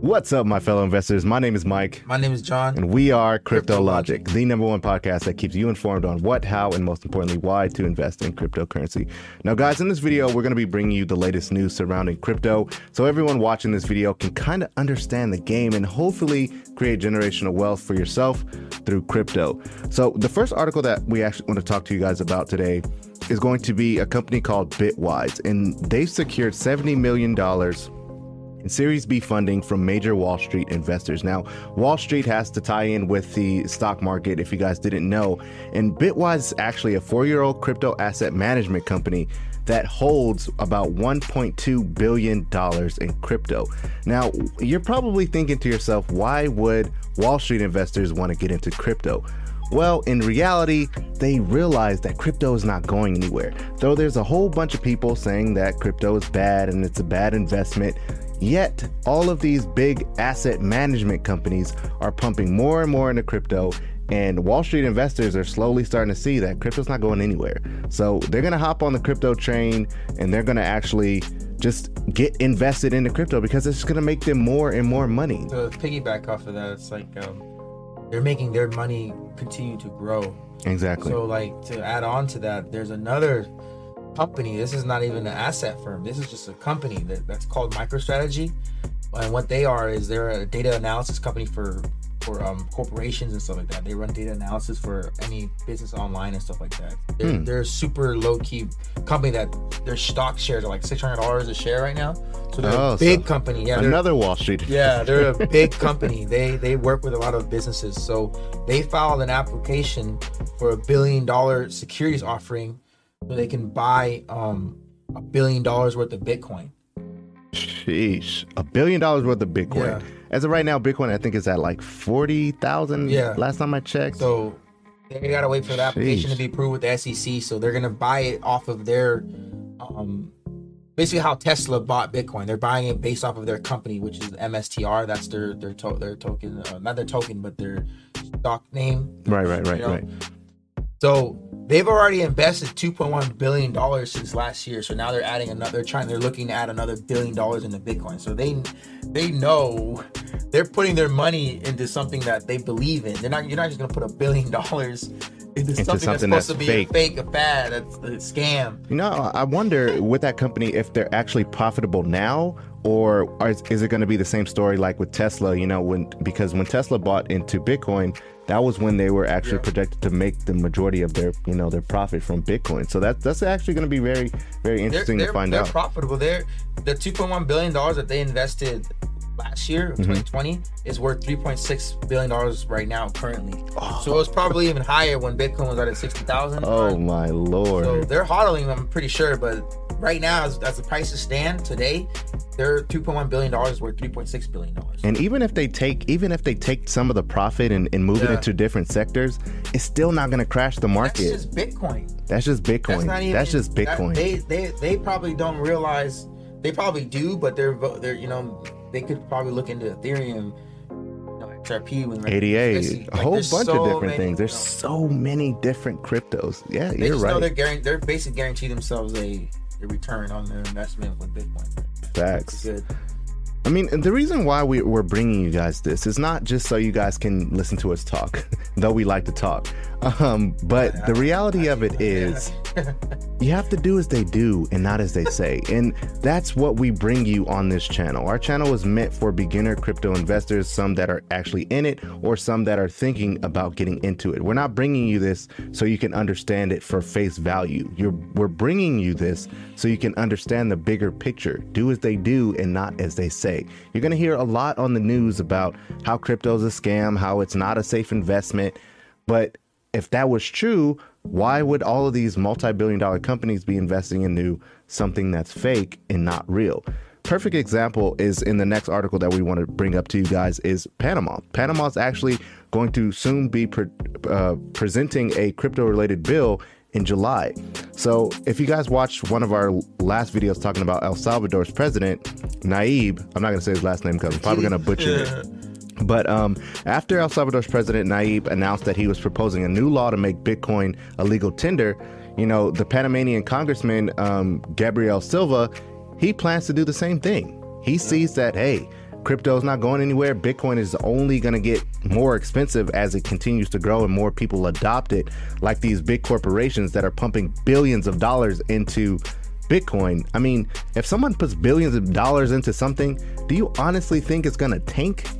What's up, my fellow investors? My name is Mike. My name is John. And we are Crypto Logic, the number one podcast that keeps you informed on what, how, and most importantly, why to invest in cryptocurrency. Now, guys, in this video, we're going to be bringing you the latest news surrounding crypto so everyone watching this video can kind of understand the game and hopefully create generational wealth for yourself through crypto. So, the first article that we actually want to talk to you guys about today is going to be a company called Bitwise, and they've secured $70 million and Series B funding from major Wall Street investors. Now, Wall Street has to tie in with the stock market if you guys didn't know. And Bitwise is actually a four year old crypto asset management company that holds about $1.2 billion in crypto. Now, you're probably thinking to yourself, why would Wall Street investors want to get into crypto? Well, in reality, they realize that crypto is not going anywhere. Though there's a whole bunch of people saying that crypto is bad and it's a bad investment, Yet, all of these big asset management companies are pumping more and more into crypto, and Wall Street investors are slowly starting to see that crypto's not going anywhere. So they're going to hop on the crypto train and they're going to actually just get invested into crypto because it's going to make them more and more money. To piggyback off of that, it's like um, they're making their money continue to grow. Exactly. So, like, to add on to that, there's another company. This is not even an asset firm. This is just a company that, that's called MicroStrategy. And what they are is they're a data analysis company for for um, corporations and stuff like that. They run data analysis for any business online and stuff like that. They're, hmm. they're a super low key company that their stock shares are like six hundred dollars a share right now. So they're oh, a big so company. Yeah, another Wall Street. yeah, they're a big company. They they work with a lot of businesses. So they filed an application for a billion dollar securities offering so they can buy um, a billion dollars worth of Bitcoin. Sheesh, a billion dollars worth of Bitcoin. Yeah. As of right now, Bitcoin I think is at like forty thousand. Yeah. Last time I checked. So they gotta wait for the application to be approved with the SEC. So they're gonna buy it off of their, um, basically how Tesla bought Bitcoin. They're buying it based off of their company, which is MSTR. That's their their to- their token, uh, not their token, but their stock name. Right, right, right, you know? right. So they've already invested 2.1 billion dollars since last year. So now they're adding another. They're trying. They're looking to add another billion dollars into Bitcoin. So they they know they're putting their money into something that they believe in. They're not. You're not just gonna put a billion dollars into, into something, something, that's supposed that's to be fake. a fake, a fad, that's a scam. You know, I wonder with that company if they're actually profitable now or is, is it going to be the same story like with Tesla? You know, when because when Tesla bought into Bitcoin, that was when they were actually yeah. projected to make the majority of their you know their profit from Bitcoin. So that that's actually going to be very very interesting they're, to find they're out. They're profitable. They're the 2.1 billion dollars that they invested last year, mm-hmm. 2020, is worth 3.6 billion dollars right now currently. Oh. So it was probably even higher when Bitcoin was at 60,000. Oh my lord! So they're hodling, I'm pretty sure, but right now, as, as the prices stand today, they're 2.1 billion dollars worth 3.6 billion dollars. And even if they take, even if they take some of the profit and, and move yeah. it into different sectors, it's still not going to crash the market. That's just Bitcoin. That's just Bitcoin. That's, even, That's just Bitcoin. That, they they they probably don't realize. They probably do, but they're they're you know they could probably look into Ethereum. XRP, when ADA, a whole bunch so of different many, things. There's you know, so many different cryptos. Yeah, they you're right. they're, they're basically guarantee themselves a, a return on their investment with Bitcoin. Facts. Good. I mean, the reason why we, we're bringing you guys this is not just so you guys can listen to us talk, though we like to talk. Um, but the reality of it is, you have to do as they do and not as they say. And that's what we bring you on this channel. Our channel is meant for beginner crypto investors, some that are actually in it or some that are thinking about getting into it. We're not bringing you this so you can understand it for face value. You're, we're bringing you this so you can understand the bigger picture. Do as they do and not as they say. You're going to hear a lot on the news about how crypto is a scam, how it's not a safe investment. But if that was true, why would all of these multi-billion dollar companies be investing in new something that's fake and not real. Perfect example is in the next article that we want to bring up to you guys is Panama. Panama is actually going to soon be pre- uh, presenting a crypto related bill in July. So, if you guys watched one of our last videos talking about El Salvador's president, Nayib, I'm not going to say his last name because I'm probably going to butcher it. But um, after El Salvador's president Nayib announced that he was proposing a new law to make Bitcoin a legal tender, you know, the Panamanian congressman um, Gabriel Silva, he plans to do the same thing. He sees that, hey, crypto is not going anywhere. Bitcoin is only going to get more expensive as it continues to grow and more people adopt it, like these big corporations that are pumping billions of dollars into Bitcoin. I mean, if someone puts billions of dollars into something, do you honestly think it's going to tank?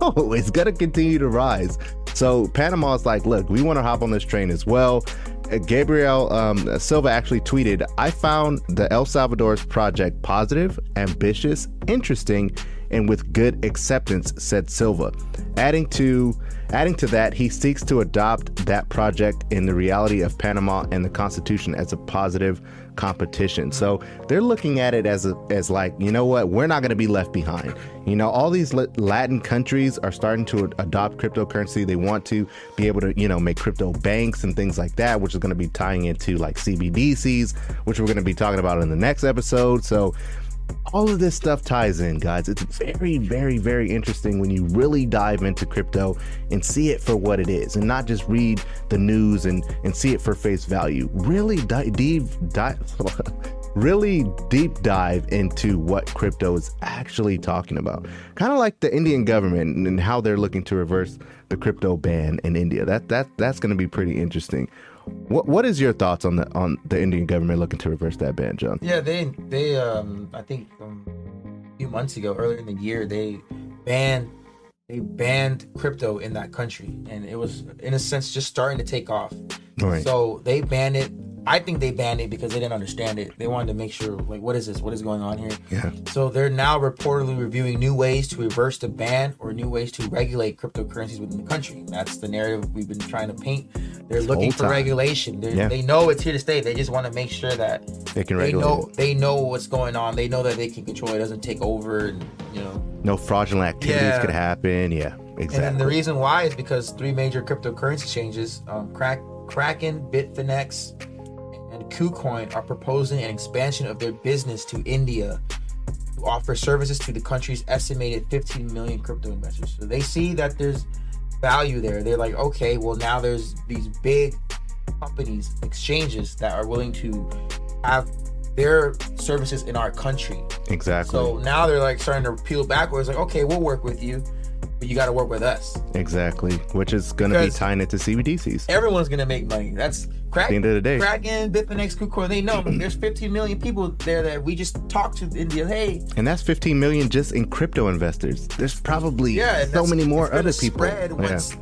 No, it's going to continue to rise. So Panama's like, look, we want to hop on this train as well. Uh, Gabriel um, Silva actually tweeted, I found the El Salvador's project positive, ambitious, interesting, and with good acceptance, said Silva. Adding to adding to that, he seeks to adopt that project in the reality of Panama and the Constitution as a positive competition. So they're looking at it as a, as like, you know what, we're not going to be left behind. You know, all these Latin countries are starting to adopt cryptocurrency. They want to be able to, you know, make crypto banks and things like that, which is going to be tying into like CBDCs, which we're going to be talking about in the next episode. So all of this stuff ties in, guys. It's very, very, very interesting when you really dive into crypto and see it for what it is and not just read the news and, and see it for face value. Really di- deep dive. really deep dive into what crypto is actually talking about. Kind of like the Indian government and how they're looking to reverse the crypto ban in India. That that that's going to be pretty interesting. What what is your thoughts on the on the Indian government looking to reverse that ban, John? Yeah, they they um I think um, a few months ago, earlier in the year, they banned they banned crypto in that country, and it was in a sense just starting to take off. Right. So they banned it I think they banned it because they didn't understand it. They wanted to make sure, like, what is this? What is going on here? Yeah. So they're now reportedly reviewing new ways to reverse the ban or new ways to regulate cryptocurrencies within the country. That's the narrative we've been trying to paint. They're looking for regulation. Yeah. They know it's here to stay. They just want to make sure that they can they know it. they know what's going on. They know that they can control it. Doesn't take over, and you know, no fraudulent activities yeah. could happen. Yeah, exactly. And the reason why is because three major cryptocurrency changes: um, Crack, Kraken, Bitfinex and KuCoin are proposing an expansion of their business to India to offer services to the country's estimated 15 million crypto investors. So they see that there's value there. They're like, okay, well now there's these big companies, exchanges that are willing to have their services in our country. Exactly. So now they're like starting to peel backwards, like, okay, we'll work with you but you got to work with us. Exactly, which is going to be tying it to CBDCs. Everyone's going to make money. That's crack. At the end of the day, Kraken, Bitfinex, KuCoin. They know there's 15 million people there that we just talked to India. Hey, and that's 15 million just in crypto investors. There's probably yeah, so many more other people. Spread once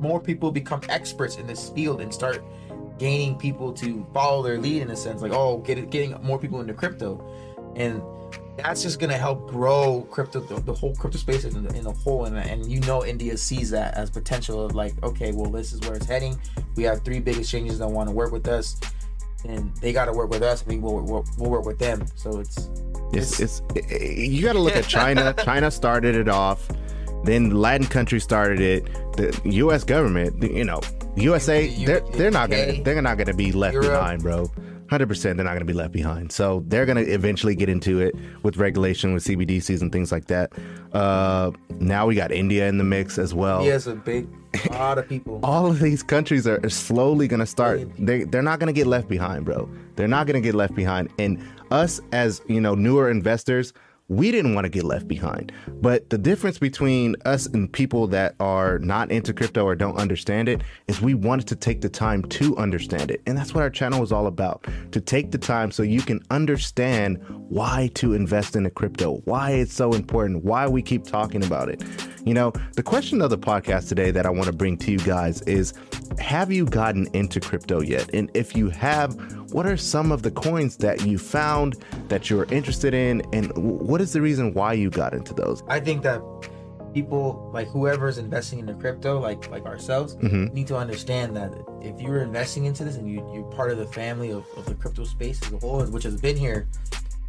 more people become experts in this field and start gaining people to follow their lead in a sense, like oh, get it, getting more people into crypto, and that's just gonna help grow crypto, the, the whole crypto space in, in a whole, and, and you know India sees that as potential of like, okay, well this is where it's heading. We have three big exchanges that want to work with us, and they got to work with us. I mean, we'll, we'll, we'll work with them. So it's it's, it's, it's you got to look at China. China started it off. Then Latin countries started it. The U.S. government, you know, USA, they're they're not gonna they're not gonna be left Europe, behind, bro. 100% they're not going to be left behind. So they're going to eventually get into it with regulation, with CBDCs and things like that. Uh, now we got India in the mix as well. India's a big a lot of people. All of these countries are slowly going to start. They, they're not going to get left behind, bro. They're not going to get left behind. And us as, you know, newer investors, we didn't want to get left behind. But the difference between us and people that are not into crypto or don't understand it is we wanted to take the time to understand it. And that's what our channel is all about to take the time so you can understand why to invest in a crypto, why it's so important, why we keep talking about it. You know, the question of the podcast today that I want to bring to you guys is Have you gotten into crypto yet? And if you have, what are some of the coins that you found that you're interested in? And what is the reason why you got into those? I think that people like whoever's investing into crypto, like like ourselves, Mhm. need to understand that if you're investing into this and you you're part of the family of, of the crypto space as a whole, which has been here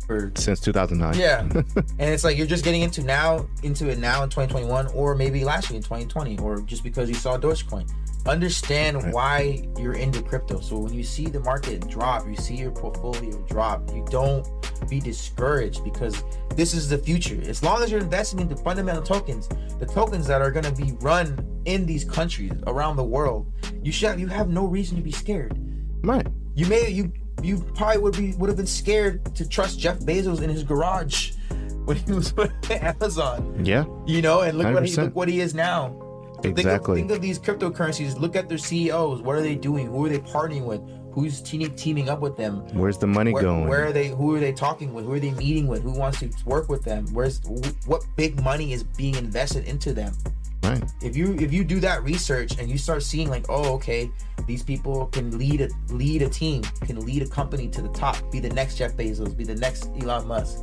for Since 2009. yeah, and it's like you're just getting into now into it now in 2021, or maybe last year in 2020, or just because you saw Dogecoin. Understand Right. why you're into crypto. So when you see the market drop, you see your portfolio drop, you don't be discouraged because this is the future. As long as you're investing into fundamental tokens, the tokens that are going to be run in these countries around the world, you should you have no reason to be scared. Right. You may you you probably would be would have been scared to trust Jeff Bezos in his garage when he was with Amazon. Yeah. You know, and look what he look what he is now. Think of, Exactly. think of these cryptocurrencies. Look at their CEOs. What are they doing? Who are they partnering with? Who's teaming teaming up with them? Where's the money Where, going? where are they? Who are they talking with? Who are they meeting with? Who wants to work with them? Where's what big money is being invested into them? Right. if you if you do that research and you start seeing like oh okay these people can lead a lead a team can lead a company to the top be the next jeff bezos be the next elon musk.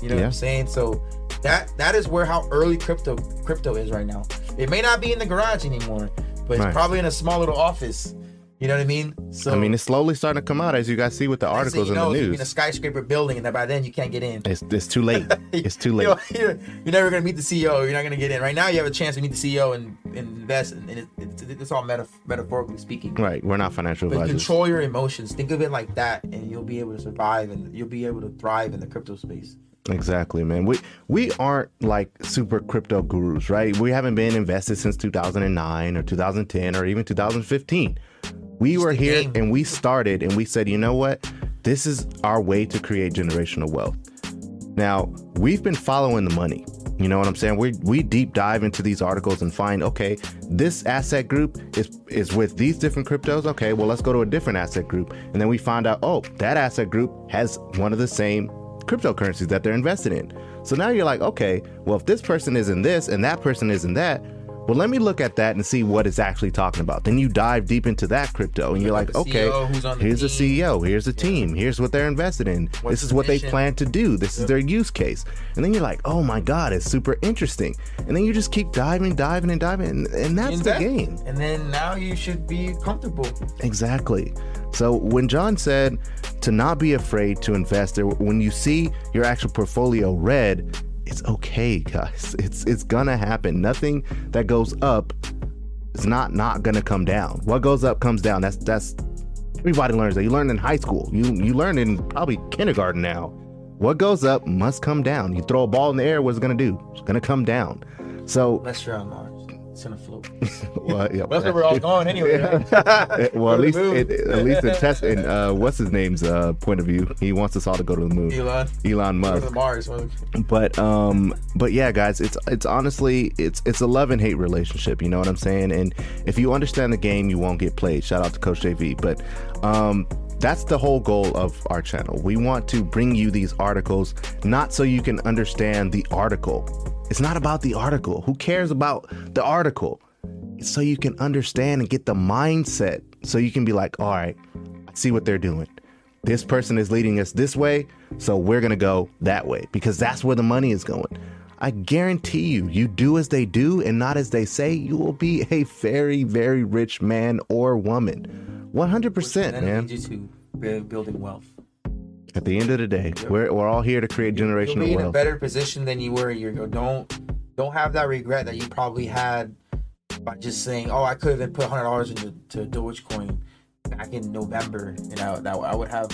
You know what i'm saying? So that that is where how early crypto crypto is right now. It may not be in the garage anymore but it's Right. probably in a small little office you know what i mean so I mean, it's slowly starting to come out as you guys see with the articles in know, the it's news. in a skyscraper building and by then you can't get in It's, it's too late. It's too late. You you're never gonna meet the CEO. You're not gonna get in. Right now, you have a chance to meet the CEO and, and invest, and it, it, it's all metaf- metaphorically speaking. Right. We're not financial But advisors. control your emotions. Think of it like that, and you'll be able to survive, and you'll be able to thrive in the crypto space. Exactly, man. We we aren't like super crypto gurus, right? We haven't been invested since 2009 or 2010 or even 2015. We were here game. and we started and we said, you know what? This is our way to create generational wealth. Now, we've been following the money. You know what I'm saying? We we deep dive into these articles and find, okay, this asset group is is with these different cryptos. Okay, well, let's go to a different asset group. And then we find out, oh, that asset group has one of the same cryptocurrencies that they're invested in. So now you're like, okay, well, if this person is in this and that person is in that, well, let me look at that and see what it's actually talking about. Then you dive deep into that crypto and you're like, okay, CEO, who's on the here's the team. CEO, here's the team, here's what they're invested in. What's this is the what they plan to do. This is their use case. And then you're like, oh my God, it's super interesting. And then you just keep diving, diving, and diving. And, and that's the game. And then now you should be comfortable. Exactly. So when John said to not be afraid to invest, when you see your actual portfolio red, it's okay, guys. It's it's gonna happen. Nothing that goes up is not not gonna come down. What goes up comes down. That's that's everybody learns that. You learn in high school. You you learn in probably kindergarten now. What goes up must come down. You throw a ball in the air, what's it gonna do? It's gonna come down. So you're on Mars, it's gonna float. well, yeah, That's where we're all going anyway. Right? well, at Go to the least it, at least in test in uh, what's his name's uh, point of view, he wants us all to go to the moon. Elon, Elon go to Musk. the Mars. But um, but yeah, guys, it's it's honestly it's it's a love and hate relationship. You know what I'm saying? And if you understand the game, you won't get played. Shout out to Coach JV. But um, that's the whole goal of our channel. We want to bring you these articles not so you can understand the article. It's not about the article. Who cares about the article? It's so you can understand and get the mindset. So you can be like, all right, I see what they're doing this person is leading us this way, so we're going to go that way because that's where the money is going. I guarantee you, you do as they do and not as they say, you will be a very, very rich man or woman. 100%, Then it man. leads you to building wealth. At the end of the day, we're, we're all here to create You'll generational be in a better position than you were a year ago. Don't don't have that regret that you probably had by just saying, "Oh, I could have put hundred dollars into to Dogecoin back in November, and I, that I would have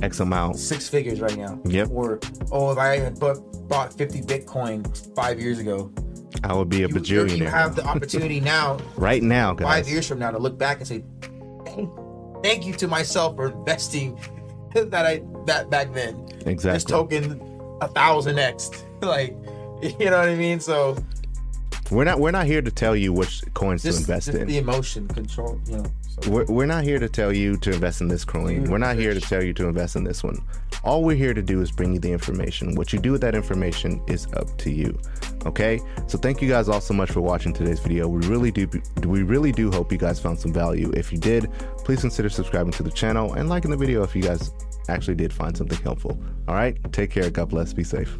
X amount. six figures right now." Yep. Or oh, if I had bought, bought fifty Bitcoin five years ago, I would be a you, bajillionaire. you have the opportunity now, right now, guys. five years from now, to look back and say, "Thank, thank you to myself for investing that I that back then." Exactly. This token a thousand x like you know what i mean so We're not we're not here to tell you which coins to just, invest just in. the emotion control you know so We're, we're not here to tell you to invest in this coin. Mm-hmm. We're not here to tell you to invest in this one. All we're here to do is bring you the information. What you do with that information is up to you. Okay? So thank you guys all so much for watching today's video. We really do we really do hope you guys found some value. If you did, please consider subscribing to the channel and liking the video if you guys actually did find something helpful. All right? Take care. God bless. Be safe.